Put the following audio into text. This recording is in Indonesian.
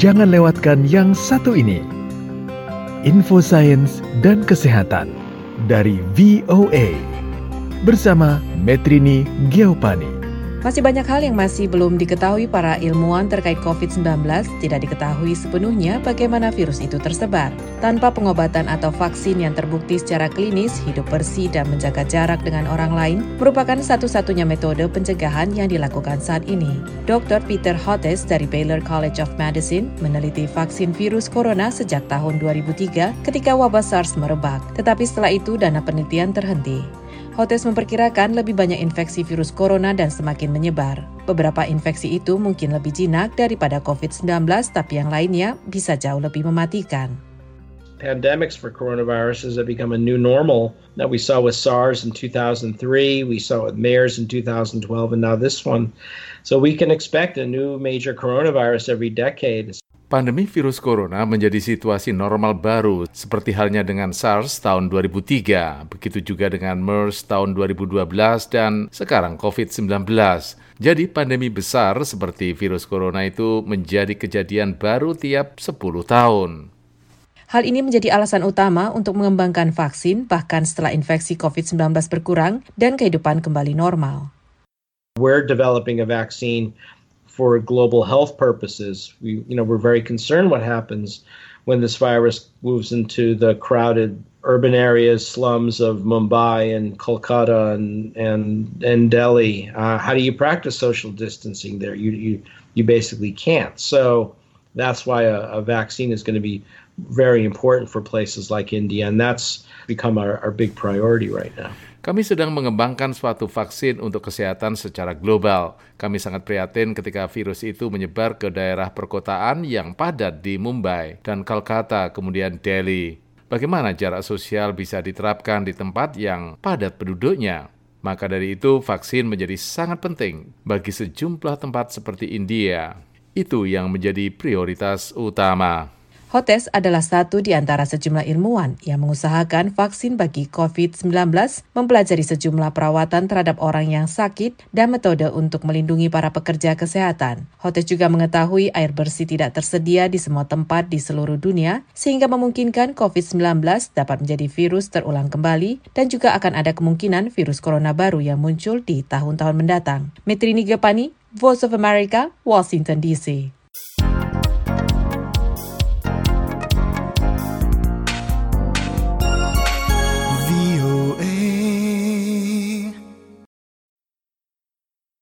Jangan lewatkan yang satu ini. Info Sains dan Kesehatan dari VOA bersama Metrini Geopani. Masih banyak hal yang masih belum diketahui para ilmuwan terkait COVID-19, tidak diketahui sepenuhnya bagaimana virus itu tersebar. Tanpa pengobatan atau vaksin yang terbukti secara klinis, hidup bersih dan menjaga jarak dengan orang lain merupakan satu-satunya metode pencegahan yang dilakukan saat ini. Dr. Peter Hottes dari Baylor College of Medicine meneliti vaksin virus corona sejak tahun 2003 ketika wabah SARS merebak, tetapi setelah itu dana penelitian terhenti. Hotes memperkirakan lebih banyak infeksi virus corona dan semakin menyebar. Beberapa infeksi itu mungkin lebih jinak daripada COVID-19, tapi yang lainnya bisa jauh lebih mematikan. Pandemics for coronaviruses have become a new normal that we saw with SARS in 2003, we saw with MERS in 2012, and now this one. So we can expect a new major coronavirus every decade. Pandemi virus corona menjadi situasi normal baru seperti halnya dengan SARS tahun 2003, begitu juga dengan MERS tahun 2012 dan sekarang COVID-19. Jadi pandemi besar seperti virus corona itu menjadi kejadian baru tiap 10 tahun. Hal ini menjadi alasan utama untuk mengembangkan vaksin bahkan setelah infeksi COVID-19 berkurang dan kehidupan kembali normal. We're developing a vaccine for global health purposes. We, you know, we're very concerned what happens when this virus moves into the crowded urban areas, slums of Mumbai and Kolkata and and and Delhi. Uh, how do you practice social distancing there? You you you basically can't. So that's why a, a vaccine is going to be very important for places like India, and that's become our, our big priority right now. Kami sedang mengembangkan suatu vaksin untuk kesehatan secara global. Kami sangat prihatin ketika virus itu menyebar ke daerah perkotaan yang padat di Mumbai dan Kolkata, kemudian Delhi. Bagaimana jarak sosial bisa diterapkan di tempat yang padat penduduknya? Maka dari itu, vaksin menjadi sangat penting bagi sejumlah tempat seperti India. Itu yang menjadi prioritas utama. Hotes adalah satu di antara sejumlah ilmuwan yang mengusahakan vaksin bagi COVID-19, mempelajari sejumlah perawatan terhadap orang yang sakit, dan metode untuk melindungi para pekerja kesehatan. Hotes juga mengetahui air bersih tidak tersedia di semua tempat di seluruh dunia, sehingga memungkinkan COVID-19 dapat menjadi virus terulang kembali, dan juga akan ada kemungkinan virus corona baru yang muncul di tahun-tahun mendatang. Metrini Gepani, Voice of America, Washington DC.